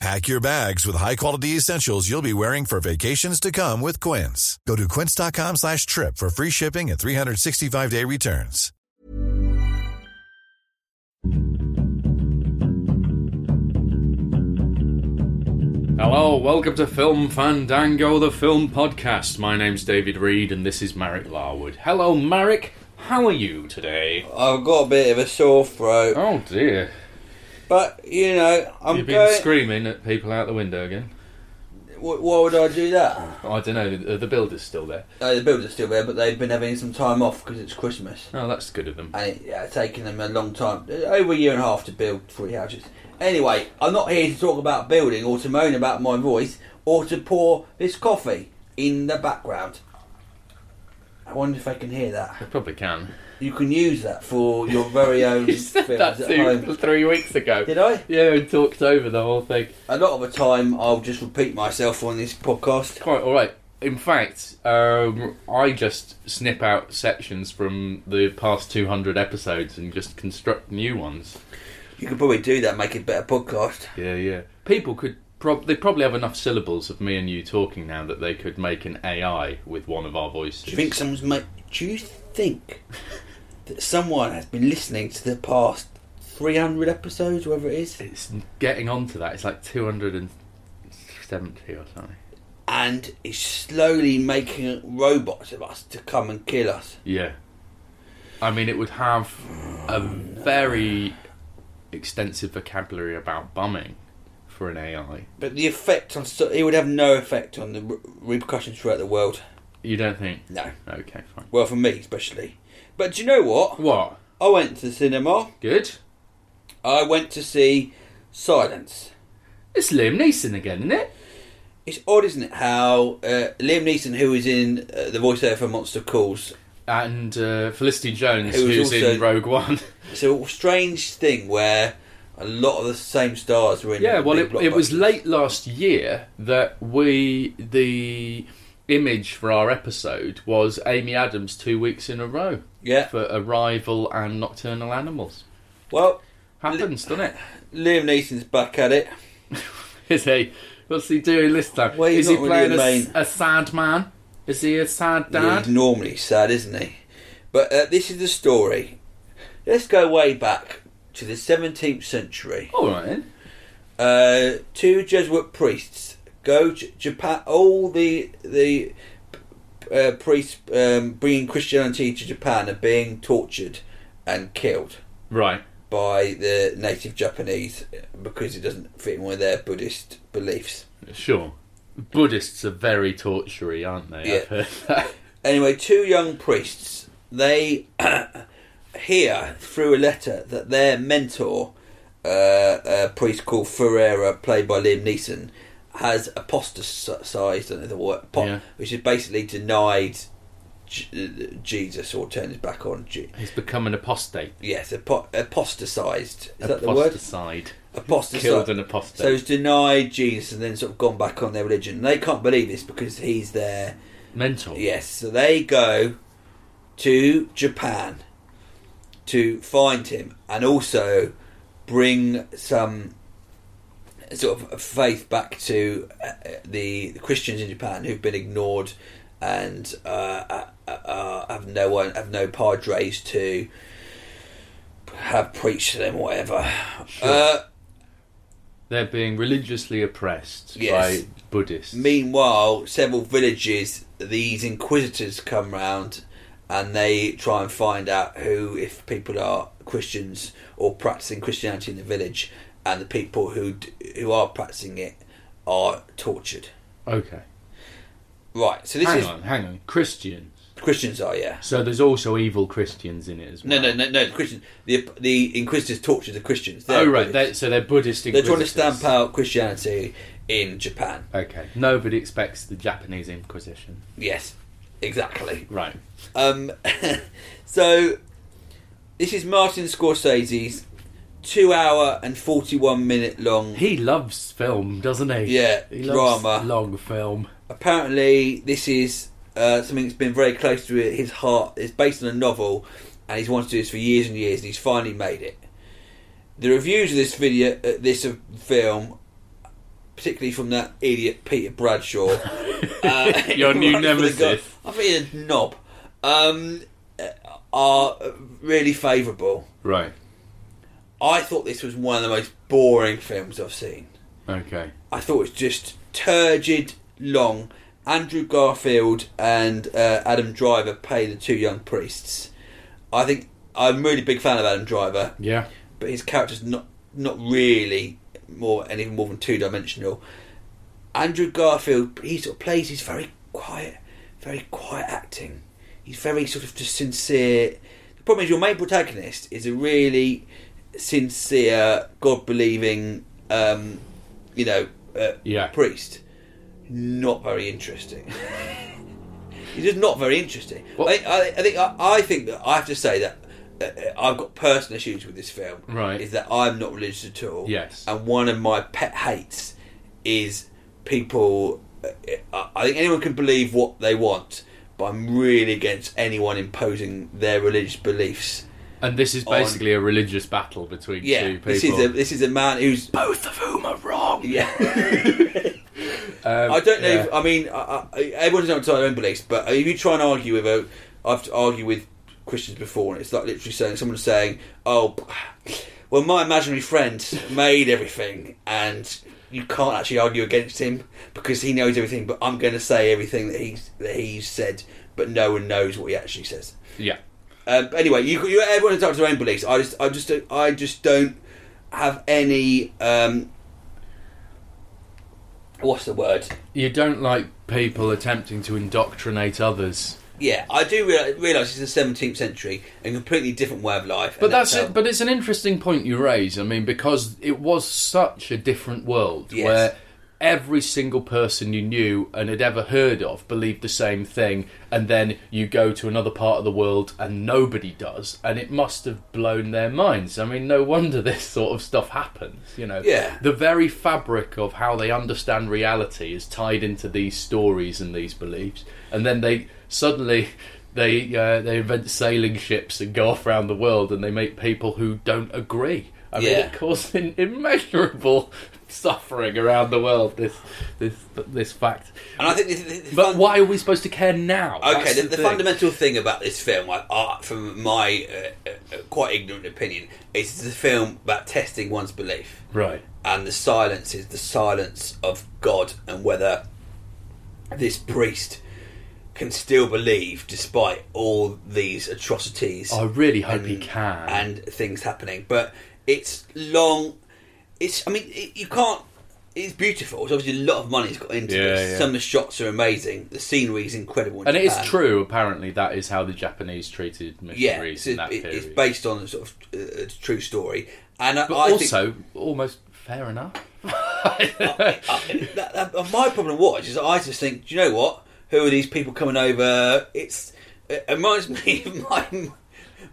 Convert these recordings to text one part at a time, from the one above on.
Pack your bags with high-quality essentials you'll be wearing for vacations to come with Quince. Go to quince.com slash trip for free shipping and 365-day returns. Hello, welcome to Film Fandango, the film podcast. My name's David Reed and this is Marek Larwood. Hello, Marek. How are you today? I've got a bit of a sore throat, Oh dear. But you know, I'm You've been going. screaming at people out the window again. Wh- why would I do that? I don't know, the, the builder's still there. Uh, the builders still there, but they've been having some time off because it's Christmas, Oh, that's good of them. and it, yeah, it's taken them a long time, over a year and a half, to build three houses. Anyway, I'm not here to talk about building or to moan about my voice or to pour this coffee in the background. I wonder if I can hear that. I probably can. You can use that for your very own You said films that at two, home. three weeks ago. Did I? Yeah, we talked over the whole thing. A lot of the time, I'll just repeat myself on this podcast. Quite alright. In fact, um, I just snip out sections from the past 200 episodes and just construct new ones. You could probably do that, make it a better podcast. Yeah, yeah. People could prob- they probably have enough syllables of me and you talking now that they could make an AI with one of our voices. Do you think someone's made? Do you think that someone has been listening to the past three hundred episodes, whatever it is, it's getting onto that? It's like two hundred and seventy or something. and is slowly making robots of us to come and kill us? Yeah. I mean, it would have a very extensive vocabulary about bumming for an AI. But the effect on it would have no effect on the repercussions throughout the world. You don't think? No, Okay, fine. well for me especially. But do you know what? What? I went to the cinema. Good. I went to see Silence. It's Liam Neeson again, isn't it? It's odd, isn't it, how uh, Liam Neeson, who is in uh, the voiceover for Monster Calls, And uh, Felicity Jones, Who was who's also- in Rogue One. It's a strange thing where a lot of the same stars were in. Yeah, well, big it, it was blockbusters. late last year that we the image for our episode was Amy Adams two weeks in a row Yeah. for Arrival and Nocturnal Animals. Well, Happens, doesn't it? Liam Neeson's back at it. Is he? What's he doing this time? Well, Is he not really playing a a, main- s- a sad man? Is he a sad dad? he's normally sad, isn't he? But uh, this is the story. Let's go way back to the 17th century. All right then. Uh, two Jesuit priests go to Japan. All the the uh, priests um, bringing Christianity to Japan are being tortured and killed. Right. by the native Japanese because it doesn't fit in with their Buddhist beliefs. Sure. Buddhists are very tortury, aren't they? Yeah. I've heard that. Anyway, two young priests they hear through a letter that their mentor, uh, a priest called Ferreira, played by Liam Neeson, has apostatized, I don't know the word, Yeah. which is basically denied J- uh, Jesus or turned his back on. Je- He's become an apostate. yes, apo- apostatized. Is that the word? Apostaside. Apostatized. Killed an apostate. So he's denied Jesus and then sort of gone back on their religion. And they can't believe this because he's their mentor. yes. So they go to Japan to find him and also bring some sort of faith back to uh, the, the Christians in Japan who've been ignored and uh, uh, uh, have no one have no padres to have preached to them or whatever. Uh, They're being religiously oppressed Yes. by Buddhists. Meanwhile, several villages, these inquisitors come round and they try and find out who, if people are Christians or practicing Christianity in the village, and the people who d- who are practicing it are tortured. Okay. Right. So this hang is on, hang on. Christians. Christians are yeah. So there's also evil Christians in it as well. No, no, no, no. The Christian, the the Inquisitors tortured the Christians. Oh They're right, they're, so they're Buddhist. They're trying to stamp out Christianity in Japan. Okay. Nobody expects the Japanese Inquisition. Yes, exactly. Right. Um, so this is Martin Scorsese's two-hour and forty-one minute long. He loves film, doesn't he? Yeah, he loves drama. long film. Apparently, this is uh, something that's been very close to his heart. It's based on a novel, and he's wanted to do this for years and years, and he's finally made it. The reviews of this video, uh, this uh, film, particularly from that idiot Peter Bradshaw, uh, Your new runs for the go- nemesis. I think he's a knob. Um, uh, are really favourable. Right. I thought this was one of the most boring films I've seen. Okay. I thought it was just turgid, long. Andrew Garfield and uh, Adam Driver play the two young priests. I think I'm a really big fan of Adam Driver, Yeah. but his character's not not really more anything more than two dimensional. Andrew Garfield, he sort of plays. He's very quiet, very quiet acting. He's very sort of just sincere. The problem is your main protagonist is a really sincere, God believing, um, you know, uh, Yeah. priest. Not very interesting. He's just not very interesting. Well- I, I, I think I, I think that I have to say that uh, I've got personal issues with this film. Right. Is that I'm not religious at all. Yes. And one of my pet hates is people. Uh, I I think anyone can believe what they want, but I'm really against anyone imposing their religious beliefs. And this is basically a religious battle between Yeah, two people. this is a this is a man who's both of whom are wrong. yeah. Um, I don't know. yeah. If, I mean, I, I, everyone's entitled to their own beliefs, but if you try and argue with a, I've argued with Christians before, and it's like literally saying someone's saying, "Oh, well, my imaginary friend made everything," and you can't actually argue against him because he knows everything. But I'm going to say everything that he's that he's said, but no one knows what he actually says. yeah. Um, anyway, you, you everyone entitled to their own beliefs. I just, I just, don't- I just don't have any. Um, what's the word? You don't like people attempting to indoctrinate others. Yeah, I do realize, realize it's the 17th century, a completely different way of life. But and that's it. But it's an interesting point you raise. I mean, because it was such a different world Yes. where every single person you knew and had ever heard of believed the same thing, and then you go to another part of the world and nobody does, and it must have blown their minds. I mean, no wonder this sort of stuff happens. You know, Yeah. the very fabric of how they understand reality is tied into these stories and these beliefs, and then they suddenly they uh, they invent sailing ships and go off around the world, and they make people who don't agree. I mean, Yeah. it causes immeasurable suffering around the world. This this this fact. and I think the, the, the But fun- why are we supposed to care now? Okay, That's the, the thing. fundamental thing about this film, uh, from my uh, uh, quite ignorant opinion, is it's a film about testing one's belief. right? and the silence is the silence of God and whether this priest can still believe despite all these atrocities. I really hope and, he can. and things happening. But it's long. It's I mean it, you can't. It's beautiful. It's obviously a lot of money's got into Yeah, this. yeah. Some of the shots are amazing. The scenery is incredible. in And it is Japan. true. Apparently, that is how the Japanese treated Yeah, missionaries it's, in that it- period. it's based on a sort of uh, a true story. And I, but I think, also, almost fair enough. I- that, that, my problem was is I just think, do you know what? Who are these people coming over? It's it reminds me of my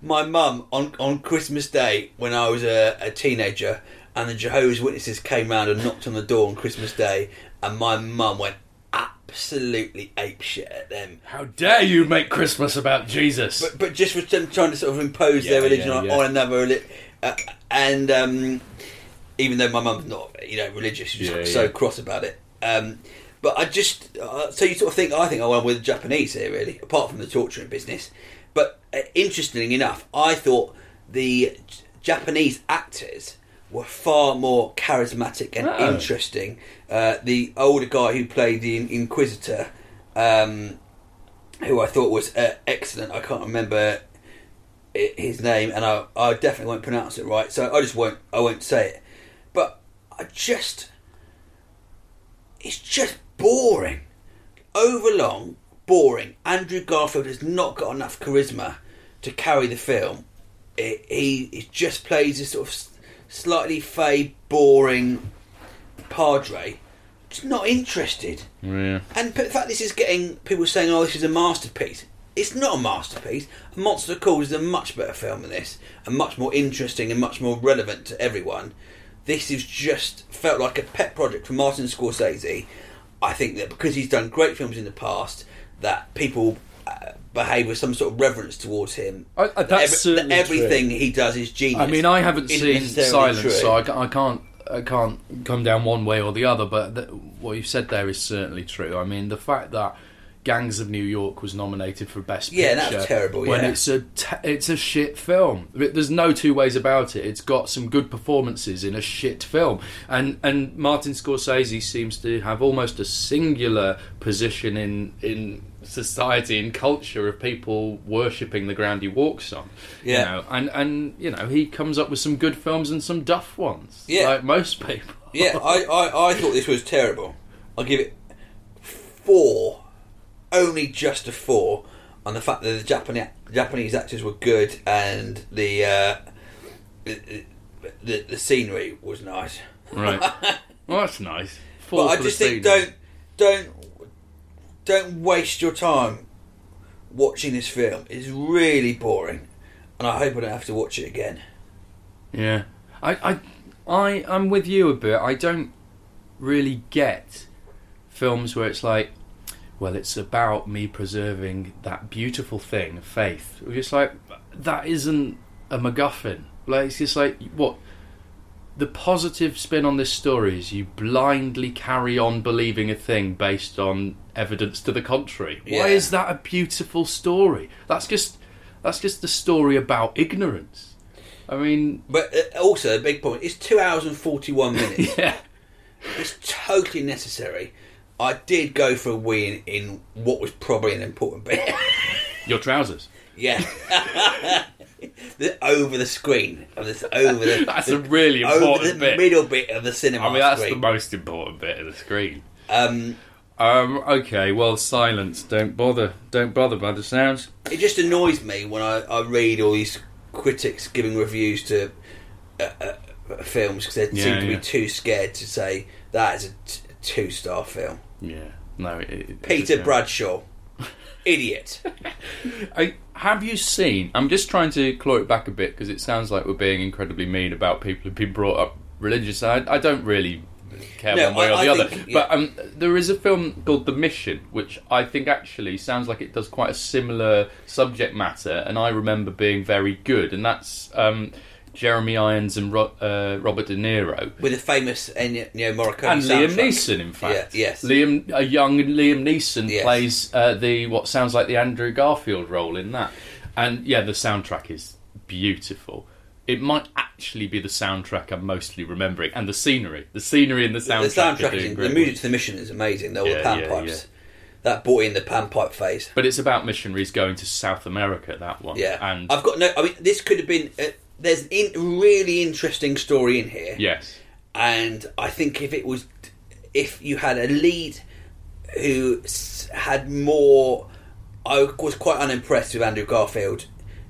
my mum on on Christmas Day when I was a, a teenager, and the Jehovah's Witnesses came round and knocked on the door on Christmas Day, and my mum went absolutely apeshit at them. How dare you make Christmas about Jesus? But, but just them trying to sort of impose Yeah, their religion yeah, on, yeah. on another, uh, and um, even though my mum's not, you know, religious, she's Yeah, so cross about it. Um, but I just, uh, so you sort of think, I think I went with the Japanese here, really, apart from the torturing business. But uh, interestingly enough, I thought the Japanese actors were far more charismatic and Oh. interesting. Uh, the older guy who played the Inquisitor, um, who I thought was uh, excellent. I can't remember i- his name, and I, I definitely won't pronounce it right, so I just won't. I won't say it. But I just, it's just boring, overlong, boring. Andrew Garfield has not got enough charisma to carry the film. It, he, he just plays this sort of slightly fey, boring padre. Just not interested. Yeah. And the fact this is getting people saying, "Oh, this is a masterpiece." It's not a masterpiece. Monster Calls is a much better film than this, and much more interesting and much more relevant to everyone. This is just felt like a pet project for Martin Scorsese. I think that because he's done great films in the past, that people behave with some sort of reverence towards him. I- I- that's Every- certainly everything true. he does is genius. I mean, I haven't seen Silence, true. so I, I can't. I can't come down one way or the other. But th- what you've said there is certainly true. I mean, the fact that Gangs of New York was nominated for Best Picture that was terrible, When yeah. it's a t- it's a shit film. There's no two ways about it. It's got some good performances in a shit film, and and Martin Scorsese seems to have almost a singular position in in society and culture of people worshipping the ground he walks on. Yeah. You know, and and you know he comes up with some good films and some duff ones. Yeah. like most people. Yeah, I, I, I thought this was terrible. I'll give it four, only just a four, on the fact that the Japanese Japanese actors were good and the uh, the, the the scenery was nice. right. Well, that's nice. Four But I just think don't don't don't waste your time watching this film. It's really boring, and I hope I don't have to watch it again. Yeah, I, I, I, I'm with you a bit. I don't really get films where it's like, well, it's about me preserving that beautiful thing, faith. It's like that isn't a MacGuffin. Like it's just like what the positive spin on this story is you blindly carry on believing a thing based on evidence to the contrary. Yeah. Why is that a beautiful story? That's just that's just the story about ignorance. I mean, But uh, also a big point. It's two hours and forty one minutes. yeah. It's totally necessary. I did go for a win in, what was probably an important bit. Your trousers. yeah. the, over the screen. Over the, That's the- a really over important the bit. middle bit of the cinema I mean, that's screen. the most important bit of the screen. um, Um, okay, well, silence. Don't bother. Don't bother by the sounds. it just annoys me when I, I read all these critics giving reviews to uh, uh, films because they Yeah, seem to yeah. be too scared to say that is a t- two star film. Yeah. No, it, it, Peter Bradshaw, idiot. I, have you seen? I'm just trying to claw it back a bit because it sounds like we're being incredibly mean about people who've been brought up religious. I, I don't really care No, one way I- or I the other. think- But um, there is a film called The Mission, which I think actually sounds like it does quite a similar subject matter, and I remember being very good. And that's um, Jeremy Irons and Ro- uh, Robert De Niro. With a famous Ennio Morricone and Liam. Neeson, in fact. Yeah, yes. Liam, a young Liam Neeson Yes. plays uh, the what sounds like the Andrew Garfield role in that, and yeah, the soundtrack is beautiful. It might actually be the soundtrack I'm mostly remembering, and the scenery, the scenery and the soundtrack. The soundtrack. soundtrack, is, the music to the mission is amazing. Though all Yeah, the yeah, panpipes, that brought in the panpipe phase. But it's about missionaries going to South America. That one, Yeah, and I've got no. I mean, this could have been. There's an in, really interesting story in here, yes, and I think if it was, if you had a lead who had more, I was quite unimpressed with Andrew Garfield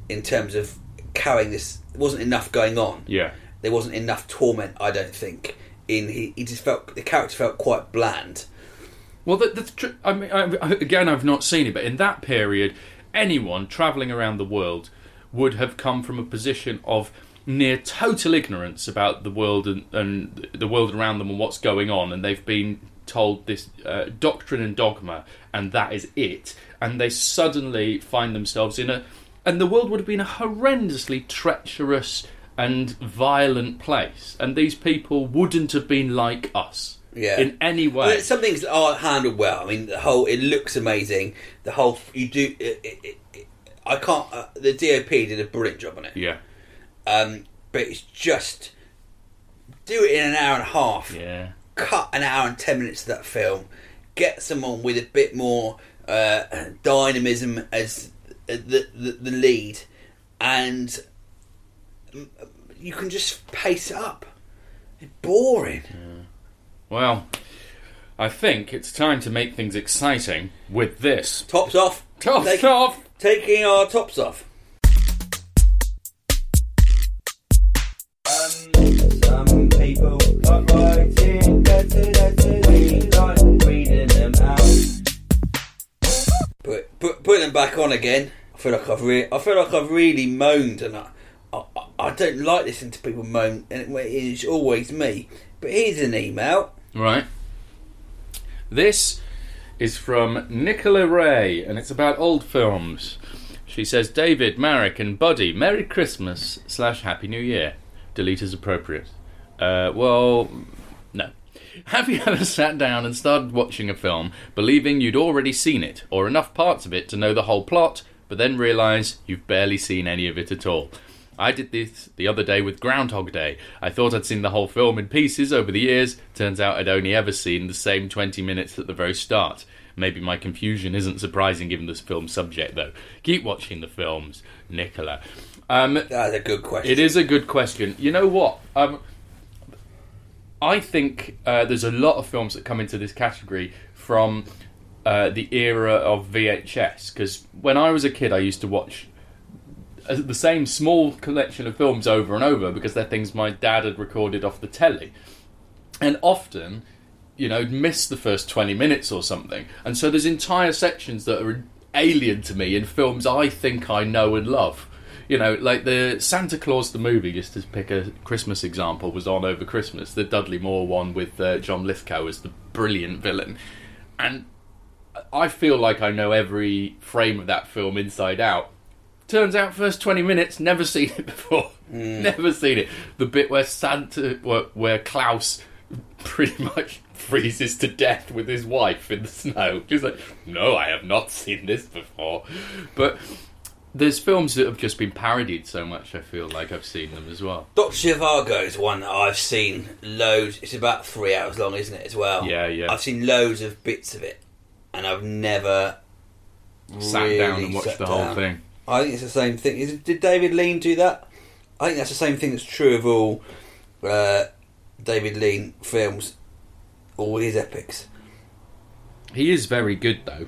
in terms of carrying this. There wasn't enough going on. yeah, There wasn't enough torment. I don't think. In he, he just felt the character felt quite bland. Well, the, the tr- I mean, I, I- again, I've not seen it, but in that period, anyone travelling around the world would have come from a position of near total ignorance about the world and, and the world around them and what's going on, and they've been told this uh, doctrine and dogma, and that is it, and they suddenly find themselves in a, and the world would have been a horrendously treacherous and violent place, and these people wouldn't have been like us. Yeah. In any way. Well, some things are handled well. I mean, the whole it looks amazing. The whole you do. It, it- I can't. Uh, the DOP did a brilliant job on it. Yeah. Um, but it's just do it in an hour and a half. Yeah. Cut an hour and ten minutes of that film. Get someone with a bit more uh, dynamism as the, the the lead, and you can just pace it up. It's boring. Well, I think it's time to make things exciting with this. Tops off. Tops off! Taking our tops off. Um, some people are writing letters, letters, like reading them out. Put, put, put them back on again. I feel like I've re- I feel like I've really moaned, and I, I, I don't like listening to people moan, and it is always me. But here's an email. Right. This is from Nicola Ray, and it's about old films. She says, David, Marek, and Buddy, Merry Christmas slash Happy New Year. Delete as appropriate. Uh, well, no. Have you ever sat down and started watching a film believing you'd already seen it, or enough parts of it to know the whole plot, but then realise you've barely seen any of it at all? I did this the other day with Groundhog Day. I thought I'd seen the whole film in pieces over the years. Turns out I'd only ever seen the same 20 minutes at the very start. Maybe my confusion isn't surprising given this film's subject, though. Keep watching the films, Nicola. Um, That's a good question. it is a good question. You know what? Um, I think uh, there's a lot of films that come into this category from uh, the era of VHS. Because when I was a kid, I used to watch the same small collection of films over and over because they're things my dad had recorded off the telly. And often, you know, miss the first 20 minutes or something. And so there's entire sections that are alien to me in films I think I know and love. You know, like the Santa Claus the movie, just to pick a Christmas example, was on over Christmas. The Dudley Moore one with uh, John Lithgow as the brilliant villain. And I feel like I know every frame of that film inside out. Turns out, first 20 minutes, never seen it before. Mm. Never seen it. The bit where Santa, where, where Klaus pretty much freezes to death with his wife in the snow. She's like, no, I have not seen this before. But there's films that have just been parodied so much, I feel like I've seen them as well. Doctor Zhivago is one that I've seen loads. It's about three hours long, isn't it? As well. Yeah, yeah. I've seen loads of bits of it, and I've never Sat really down and watched the whole down. thing. I think it's the same thing. Is, did David Lean do that? I think that's the same thing that's true of all uh, David Lean films, all his epics. He is very good, though.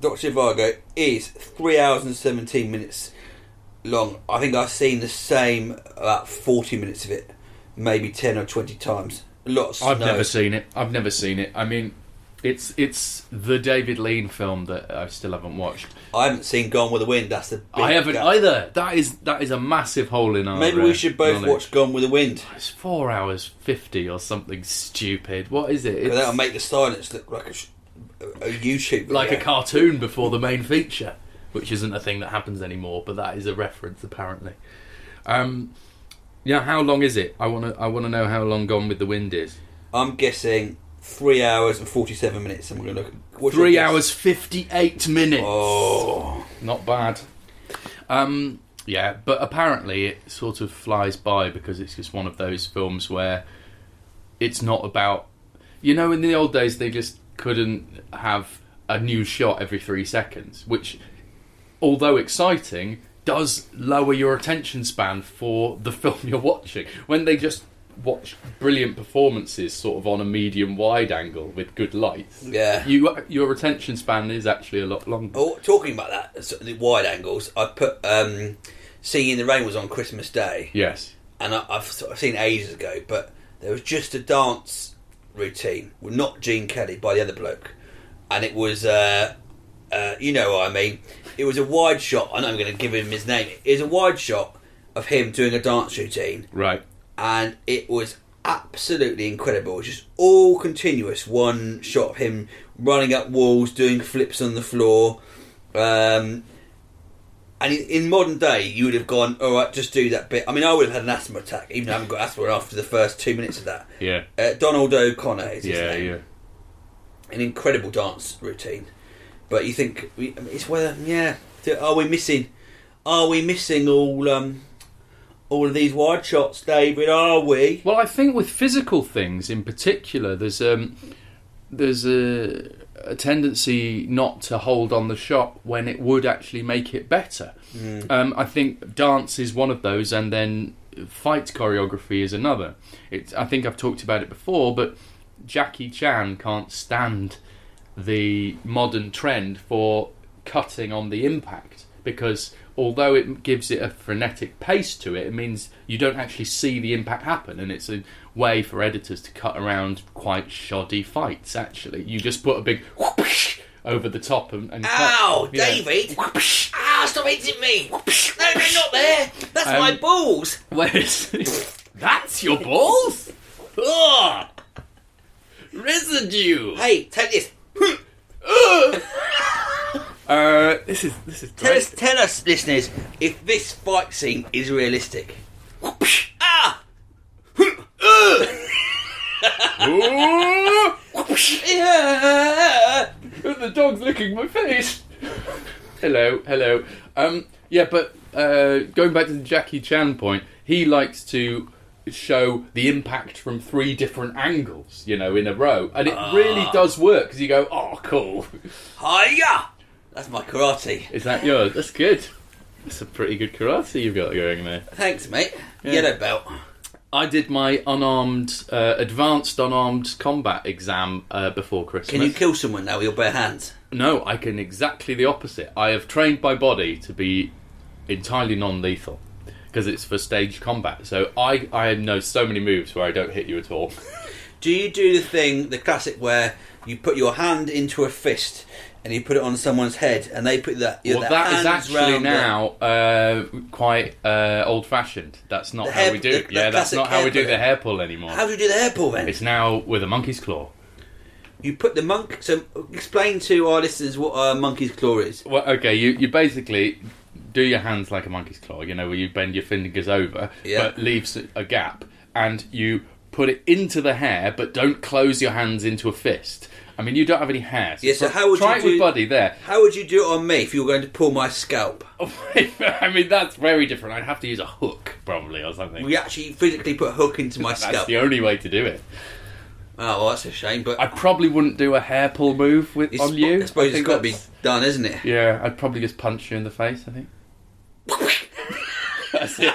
Doctor Zhivago is three hours and seventeen minutes long. I think I've seen the same about forty minutes of it, maybe ten or twenty times. A lot of snow. I've never seen it. I've never seen it. I mean, it's it's the David Lean film that I still haven't watched. I haven't seen Gone with the Wind. That's the. Big I haven't gap. either. That is that is a massive hole in our. Maybe uh, we should both knowledge. watch Gone with the Wind. It's four hours fifty or something stupid. What is it? It's That'll make the silence look like a, a YouTube. Video. like a cartoon before the main feature, which isn't a thing that happens anymore. But that is a reference apparently. Um, yeah. How long is it? I want to. I want to know how long Gone with the Wind is. I'm guessing three hours and forty-seven minutes. I'm going to look. what's your Three guess? hours fifty-eight minutes. Oh, Not bad. Um, yeah, but apparently it sort of flies by because it's just one of those films where it's not about. You know, in the old days, they just couldn't have a new shot every three seconds, which, although exciting, does lower your attention span for the film you're watching. When they just watch brilliant performances sort of on a medium wide angle with good lights Yeah. you your attention span is actually a lot longer oh, talking about that, so the wide angles. I put um, "Singing in the Rain" was on Christmas Day, yes and I, I've, sort of seen ages ago, but there was just a dance routine, well, not Gene Kelly, by the other bloke, and it was, uh, uh, you know what I mean. It was a wide shot. I'm not going to give him his name. It was a wide shot of him doing a dance routine, right and it was absolutely incredible. It was just all continuous. One shot of him running up walls, doing flips on the floor. Um, and in, modern day, you would have gone, all right, just do that bit. I mean, I would have had an asthma attack, even though I haven't got asthma after the first two minutes of that. yeah Uh, Donald O'Connor is his yeah name. yeah An incredible dance routine. But you think, we- I mean, it's whether, yeah, are we missing, are we missing all, um, all of these wide shots, David? Are we? Well, I think with physical things in particular, there's um, there's a, a tendency not to hold on the shot when it would actually make it better. Um, I think dance is one of those, and then fight choreography is another. It's, I think I've talked about it before, but Jackie Chan can't stand the modern trend for cutting on the impact because although it gives it a frenetic pace to it, it means you don't actually see the impact happen, and it's a way for editors to cut around quite shoddy fights. Actually, you just put a big whoosh over the top and, and Ow, cut. David! Ow, stop hitting me! No, they're not there! That's my Um, balls! Whereas that's your balls. Ugh. Residue. Hey, take this! Uh, this is this is Tell great. us, tell us, listeners, if this fight scene is realistic. Ah! Ooh. Yeah! the dog's licking my face. hello, hello. Um, yeah, but uh, going back to the Jackie Chan point, he likes to show the impact from three different angles, you know, in a row, and it really does work because you go, "Oh, cool." Hiya! That's my karate. Is that yours? That's good. That's a pretty good karate you've got going there. Thanks, mate. Yeah. Yellow belt. I did my unarmed, uh, advanced unarmed combat exam uh, before Christmas. Can you kill someone now with your bare hands? No, I can exactly the opposite. I have trained my body to be entirely non-lethal because it's for stage combat. So I I know so many moves where I don't hit you at all. Do you do the thing, the classic, where you put your hand into a fist and you put it on someone's head and they put that? well, that is actually now uh, quite uh, old-fashioned. That's not how hair- we do. it. yeah, that's not how we do pull. the hair pull anymore. How do you do the hair pull then? It's now with a monkey's claw. You put the monk. So explain to our listeners what a monkey's claw is. Well, okay, you, you basically do your hands like a monkey's claw, you know, where you bend your fingers over, Yeah. but leaves a gap, and you put it into the hair, but don't close your hands into a fist. I mean, you don't have any hair. Yeah, so how would try you it with do- Buddy there? How would you do it on me if you were going to pull my scalp? I mean, that's very different. I'd have to use a hook, probably, or something. We actually physically put a hook into my scalp. that's the only way to do it. Oh, well, that's a shame. But I probably wouldn't do a hair pull move with it's, on you. I suppose it's got to be done, isn't it? Yeah, I'd probably just punch you in the face. I think. That's it.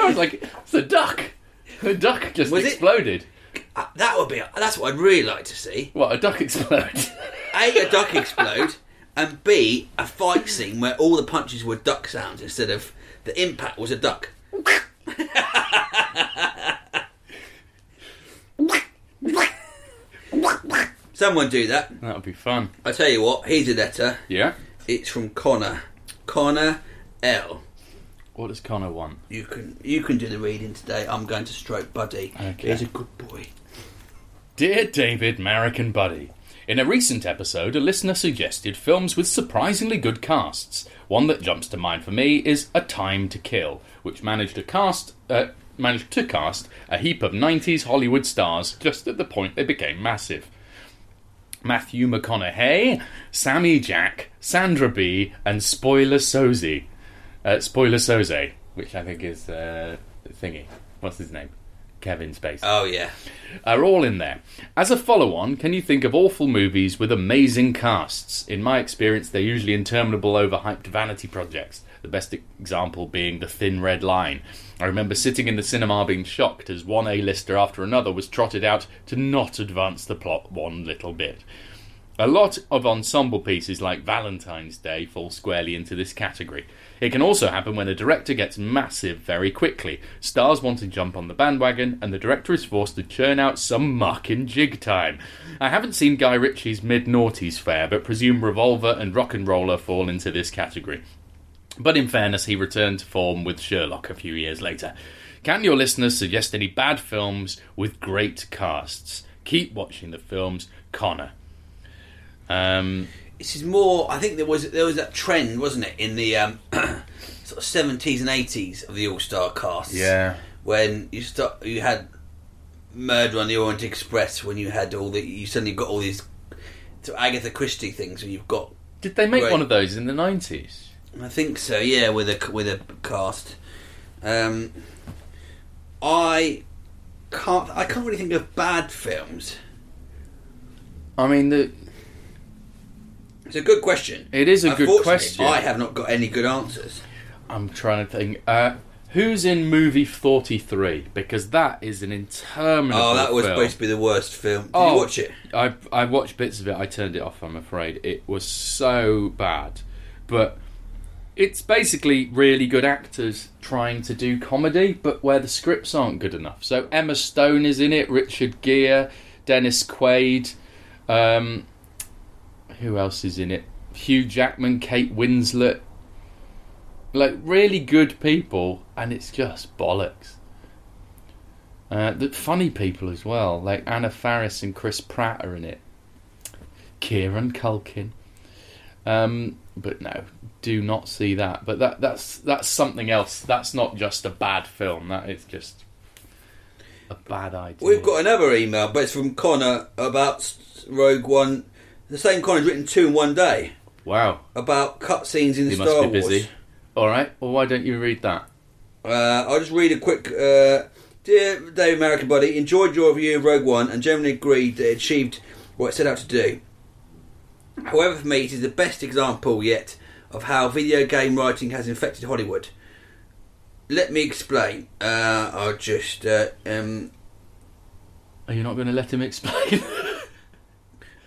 I was like, it's a duck. The duck just Was exploded. Uh, Uh, that would be. That's what I'd really like to see. What? A duck explode? A, a duck explode, and B, a fight scene where all the punches were duck sounds instead of the impact was a duck. Someone do that. that would be fun. I tell you what. Here's a letter. Yeah. It's from Connor. Connor L. What does Connor want? You can you can do the reading today. I'm going to stroke Buddy. Okay. He's a good boy. Dear David, Marek, and Buddy, in a recent episode, a listener suggested films with surprisingly good casts. One that jumps to mind for me is A Time to Kill, which managed to cast uh, managed to cast a heap of 90s Hollywood stars just at the point they became massive. Matthew McConaughey, Sammy Jack, Sandra Bee, and Spoiler Soze. Uh, Spoiler Soze, which I think is uh, thingy. What's his name? Kevin Spacey Oh yeah. are all in there. As a follow on, can you think of awful movies with amazing casts? In my experience, they're usually interminable, overhyped vanity projects. The best example being The Thin Red Line. I remember sitting in the cinema being shocked as one A-lister after another was trotted out to not advance the plot one little bit. A lot of ensemble pieces like Valentine's Day fall squarely into this category. It can also happen when a director gets massive very quickly. Stars want to jump on the bandwagon, and the director is forced to churn out some muck in jig time. I haven't seen Guy Ritchie's mid noughties fare, but presume Revolver and RocknRolla fall into this category. But in fairness, he returned to form with Sherlock a few years later. Can your listeners suggest any bad films with great casts? Keep watching the films, Connor. Um, This is more. I think there was there was that trend, wasn't it, in the um, sort of seventies and eighties of the All Star casts. Yeah. When you start, you had Murder on the Orient Express. When you had all the, you suddenly got all these sort of Agatha Christie things. And you've got, did they make Right. one of those in the nineties? I think so. Yeah, with a with a cast. Um, I can't. I can't really think of bad films. I mean, the, It's a good question. It is a good question. I have not got any good answers. I'm trying to think. Uh, who's in movie 43? Because that is an interminable Oh, that was film. supposed to be the worst film. Did Oh, you watch it? I I watched bits of it. I turned it off. I'm afraid it was so bad, but it's basically really good actors trying to do comedy, but where the scripts aren't good enough. So Emma Stone is in it, Richard Gere, Dennis Quaid, um, who else is in it? Hugh Jackman, Kate Winslet, like really good people, and it's just bollocks. Uh, the funny people as well, like Anna Faris and Chris Pratt are in it. Kieran Culkin. Um, but no, do not see that. But that that's that's something else. That's not just a bad film. That is just a bad idea. We've got another email, but it's from Connor about Rogue One. The same Connor's written two in one day wow. about cutscenes in You Star must be Wars. busy. All right. Well, why don't you read that? Uh, I'll just read a quick. Uh, Dear Dave Marek and Buddy, enjoyed your review of Rogue One and generally agreed that it achieved what it set out to do. However, for me, it is the best example yet of how video game writing has infected Hollywood. Let me explain. Uh, I'll just. Uh, um, Are you not going to let him explain?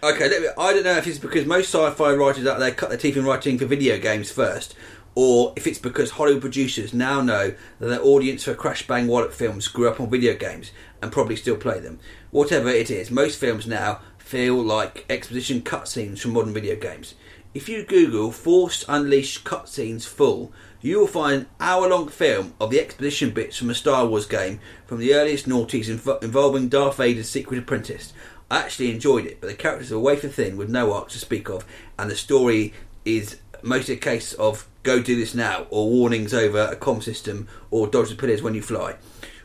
Okay, me, I don't know if it's because most sci-fi writers out there cut their teeth in writing for video games first, or if it's because Hollywood producers now know that their audience for Crash Bang Wallet films grew up on video games and probably still play them. Whatever it is, most films now feel like exposition cutscenes from modern video games. If you Google "Force Unleashed cutscenes full," you will find an hour-long film of the exposition bits from a Star Wars game from the earliest noughties inv- involving Darth Vader's secret apprentice. I actually enjoyed it, but the characters are wafer thin with no arc to speak of, and the story is mostly a case of go do this now, or warnings over a comm system, or dodge the pillars when you fly.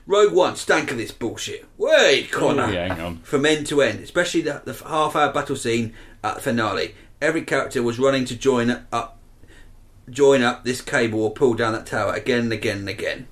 Rogue One stank of this bullshit. Wait, Connor. Oh, yeah, hang on. From end to end, especially the, the half-hour battle scene at the finale. Every character was running to join up, join up this cable or pull down that tower again and again and again.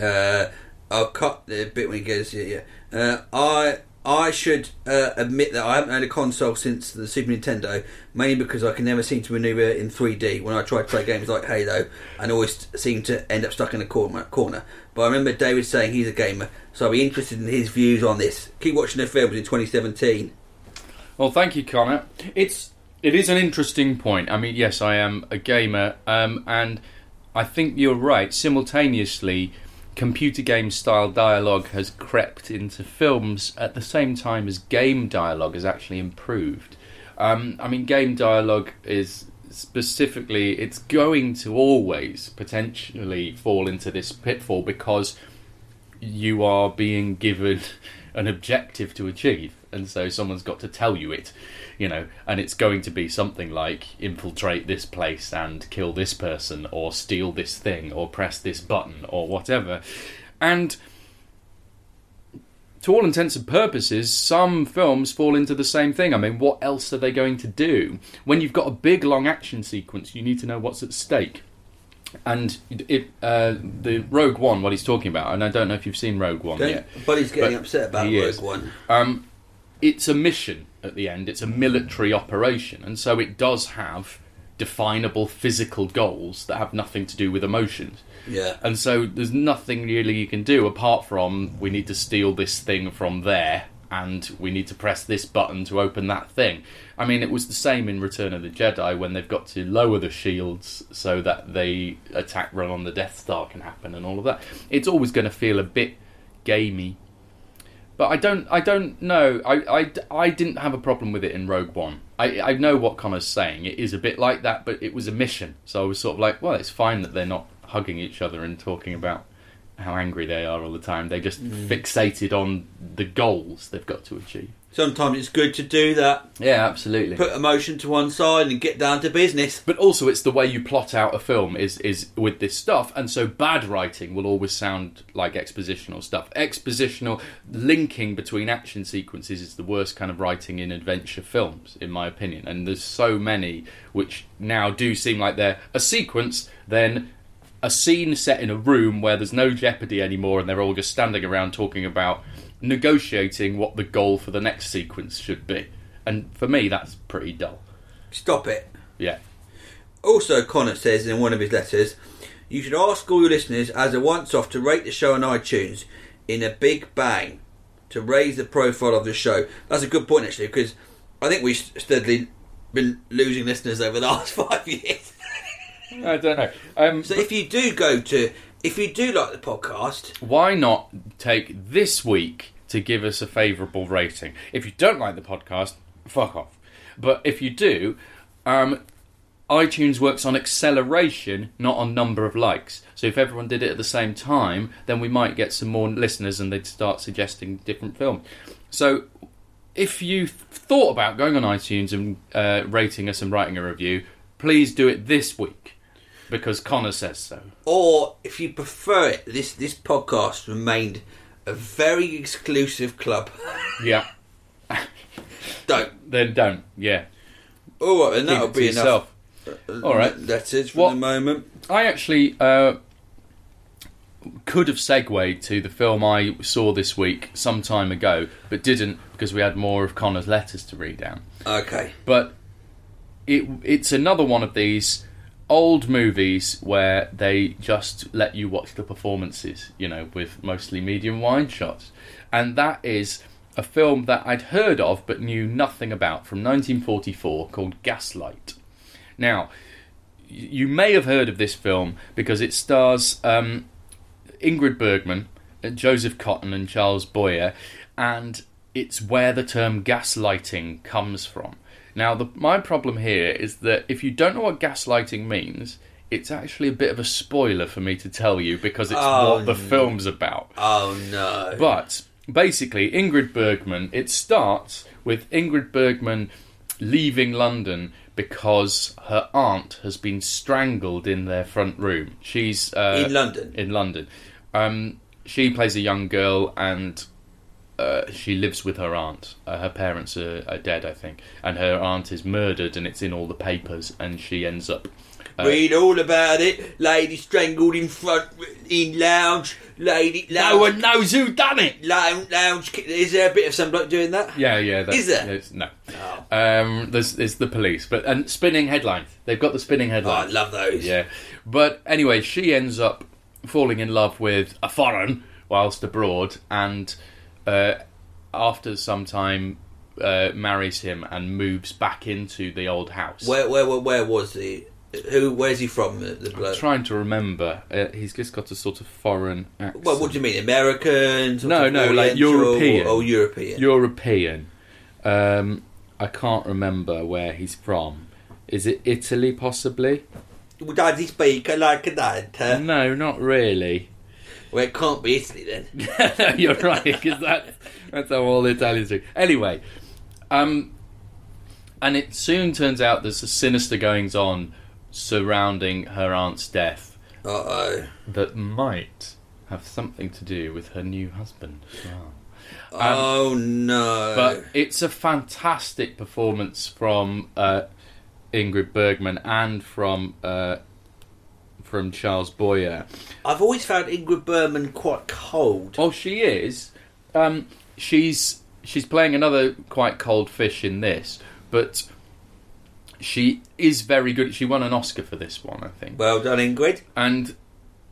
Uh, I'll cut the bit when he goes. Yeah, yeah. Uh, I I should uh, admit that I haven't had a console since the Super Nintendo, mainly because I can never seem to maneuver in 3D when I try to play games like Halo, and always seem to end up stuck in a corner. corner. But I remember David saying he's a gamer, so I'll be interested in his views on this. Keep watching the films in 2017. Well, thank you, Connor. It's it is an interesting point. I mean, yes, I am a gamer, um, and I think you're right. Simultaneously, computer game style dialogue has crept into films at the same time as game dialogue has actually improved. Um, I mean, game dialogue is specifically it's going to always potentially fall into this pitfall because you are being given an objective to achieve and so someone's got to tell you it you know and it's going to be something like infiltrate this place and kill this person or steal this thing or press this button or whatever and to all intents and purposes, some films fall into the same thing. I mean, what else are they going to do? When you've got a big, long action sequence, you need to know what's at stake. And it, uh, the Rogue One, what he's talking about, and I don't know if you've seen Rogue One Don't, yet. Buddy's getting But upset about Rogue is. One. Um, it's a mission at the end. It's a military operation, and so it does have definable physical goals that have nothing to do with emotions. Yeah. And so there's nothing really you can do apart from we need to steal this thing from there and we need to press this button to open that thing. I mean, it was the same in Return of the Jedi when they've got to lower the shields so that the attack run on the Death Star can happen and all of that. It's always going to feel a bit gamey. But I don't, I don't know. I, I, I didn't have a problem with it in Rogue One. I, I know what Connor's saying. It is a bit like that, but it was a mission. So I was sort of like, well, it's fine that they're not hugging each other and talking about how angry they are all the time. They're just mm. fixated on the goals they've got to achieve. Sometimes it's good to do that. Yeah, absolutely. Put emotion to one side and get down to business. But also, it's the way you plot out a film is is with this stuff, and so bad writing will always sound like expositional stuff. Expositional linking between action sequences is the worst kind of writing in adventure films, in my opinion. And there's so many which now do seem like they're a sequence, then a scene set in a room where there's no jeopardy anymore, and they're all just standing around talking about negotiating what the goal for the next sequence should be. And for me, that's pretty dull. Stop it. Yeah. Also, Connor says in one of his letters, you should ask all your listeners as a once off to rate the show on iTunes in a big bang to raise the profile of the show. That's a good point, actually, because I think we've steadily been losing listeners over the last five years. I don't know. Um, So if you do go to, if you do like the podcast, why not take this week to give us a favourable rating? If you don't like the podcast, fuck off. But if you do, um, iTunes works on acceleration, not on number of likes. So if everyone did it at the same time, then we might get some more listeners and they'd start suggesting different films. So if you thought about going on iTunes and uh, rating us and writing a review, please do it this week because Connor says so. or if you prefer it, this this podcast remained a very exclusive club. Yeah. Don't. Then don't. Yeah. All right, and Keep that'll it be yourself. enough. All right. letters for What- the moment. I actually uh, could have segued to the film I saw this week some time ago, but didn't because we had more of Connor's letters to read down. Okay. But it it's another one of these old movies where they just let you watch the performances, you know, with mostly medium wide shots. And that is a film that I'd heard of but knew nothing about from 1944 called Gaslight. Now, you may have heard of this film because it stars um, Ingrid Bergman, uh, Joseph Cotten, and Charles Boyer, and it's where the term gaslighting comes from. Now, the, my problem here is that if you don't know what gaslighting means, it's actually a bit of a spoiler for me to tell you because it's Oh, what the no. film's about. Oh no. But basically, Ingrid Bergman, it starts with Ingrid Bergman leaving London because her aunt has been strangled in their front room. She's uh, In London? In London, um, she plays a young girl and. Uh, she lives with her aunt. Uh, her parents are, are dead, I think, and her aunt is murdered, and it's in all the papers. And she ends up Read all about it. Lady strangled in front in lounge. Lady lounge. no one knows who done it. Lounge, lounge. Is there a bit of some bloke doing that? Yeah, yeah. That's, Is there? No. Um, there's, there's the police, but and spinning headlines. They've got the spinning Oh, I love those. Yeah, but anyway, she ends up falling in love with a foreign whilst abroad, and uh, after some time uh, marries him and moves back into the old house. Where, where, where, where was he? Who? Where's he from? The, the I'm trying to remember. Uh, he's just got a sort of foreign accent. Well, what do you mean, American? No, no, like? European. Oh, European. European. Um, I can't remember where he's from. Is it Italy, possibly? Does he speak like that? No, not really. Well, it can't be Italy then. no, you're right, because that, that's how all the Italians do. Anyway, um, and it soon turns out there's a sinister goings on surrounding her aunt's death Uh oh. that might have something to do with her new husband. as well. oh no. But it's a fantastic performance from uh, Ingrid Bergman and from uh, from Charles Boyer. I've always found Ingrid Bergman quite cold. Oh, she is. Um, she's she's playing another quite cold fish in this, but she is very good. She won an Oscar for this one, I think, Well done, Ingrid. and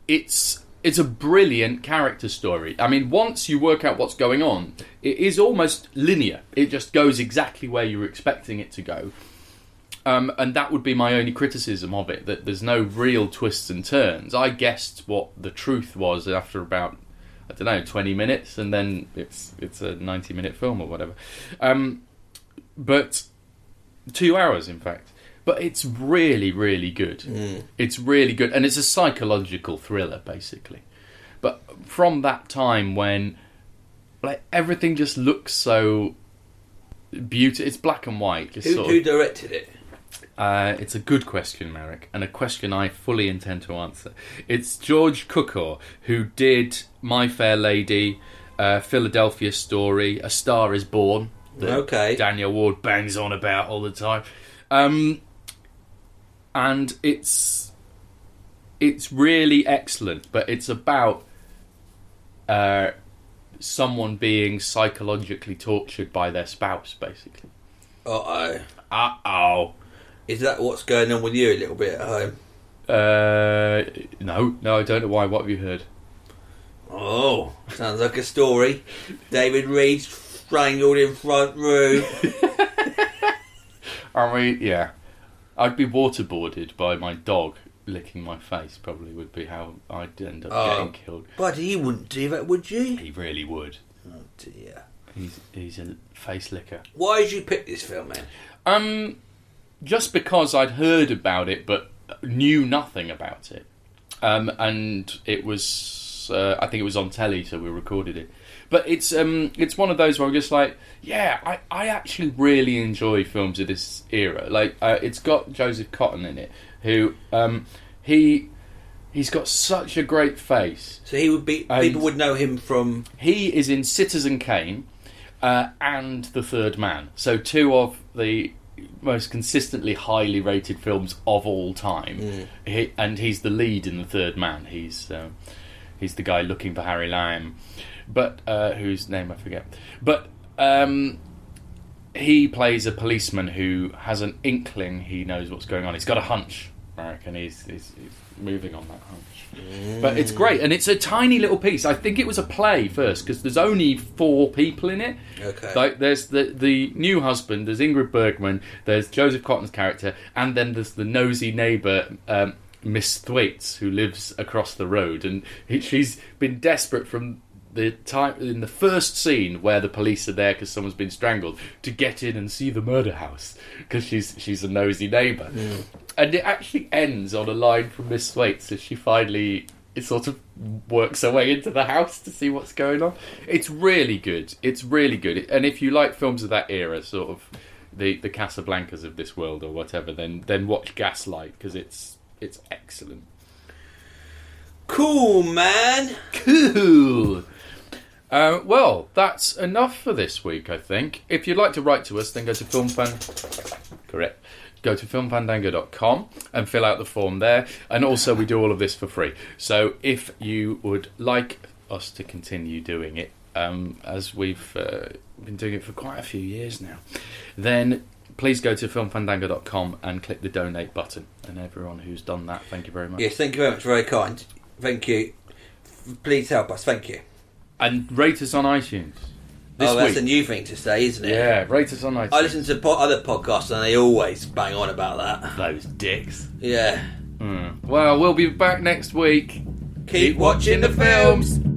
it's it's a brilliant character story. I mean, once you work out what's going on, it is almost linear. It just goes exactly where you were expecting it to go. Um, and that would be my only criticism of it that there's no real twists and turns. I guessed what the truth was after about I don't know 20 minutes, and then it's it's a 90 minute film or whatever. Um, but two hours, in fact. But it's really, really good. It's really good, and it's a psychological thriller, basically. But from that time when, like, everything just looks so beautiful, it's black and white. Who, who directed it? Uh, it's a good question, Marek, and a question I fully intend to answer. It's George Cukor who did My Fair Lady, uh, Philadelphia Story, A Star Is Born. that Okay. Daniel Ward bangs on about all the time, um, and it's it's really excellent, but it's about uh, someone being psychologically tortured by their spouse, basically. Uh oh. Uh oh. Is that what's going on with you a little bit at home? Uh, no, no, I don't know why. What have you heard? Oh, sounds like a story. David Reed strangled in front room. I mean, yeah, I'd be waterboarded by my dog licking my face. Probably would be how I'd end up Oh. getting killed. Buddy, you wouldn't do that, would you? He really would. Oh dear. He's he's a face licker. Why did you pick this film, man? Um, just because I'd heard about it but knew nothing about it, um, and it was uh, I think it was on telly, so we recorded it. But it's um, it's one of those where I'm just like, yeah, I, I actually really enjoy films of this era. Like, uh, it's got Joseph Cotten in it, who um, he he's got such a great face. So he would be. And- people would know him from. He is in Citizen Kane uh, and The Third Man. So two of the most consistently highly rated films of all time. He, and he's the lead in The Third Man. He's um, he's the guy looking for Harry Lime, but uh, whose name I forget. But um, he plays a policeman who has an inkling he knows what's going on. He's got a hunch, Reckon. He's, he's, he's moving on that hunch. But it's great, and it's a tiny little piece. I think it was a play first because there's only four people in it. Okay. Like there's the the new husband, there's Ingrid Bergman, there's Joseph Cotten's character, and then there's the nosy neighbour. Um, Miss Thwaites, who lives across the road, and he, she's been desperate from the time in the first scene where the police are there because someone's been strangled to get in and see the murder house because she's she's a nosy neighbour, and it actually ends on a line from Miss Thwaites as she finally it sort of works her way into the house to see what's going on. It's really good. It's really good, and if you like films of that era, sort of the the Casablancas of this world or whatever, then then watch Gaslight because it's it's excellent. Cool, man. Cool. Uh, well, that's enough for this week, I think. If you'd like to write to us, then go to filmfan. Correct. Go to filmfandango.com and fill out the form there. And also, we do all of this for free. So, if you would like us to continue doing it, um, as we've uh, been doing it for quite a few years now, then please go to filmfandango.com and click the donate button. And everyone who's done that, thank you very much. Yes, thank you very much. Very kind. Thank you. Please help us. Thank you. And rate us on iTunes. This oh, that's week. a new thing to say, isn't it? Yeah, rate us on iTunes. I listen to po- other podcasts and they always bang on about that. Those dicks. Yeah. Hmm. Well, we'll be back next week. Keep, watching the films. Imagine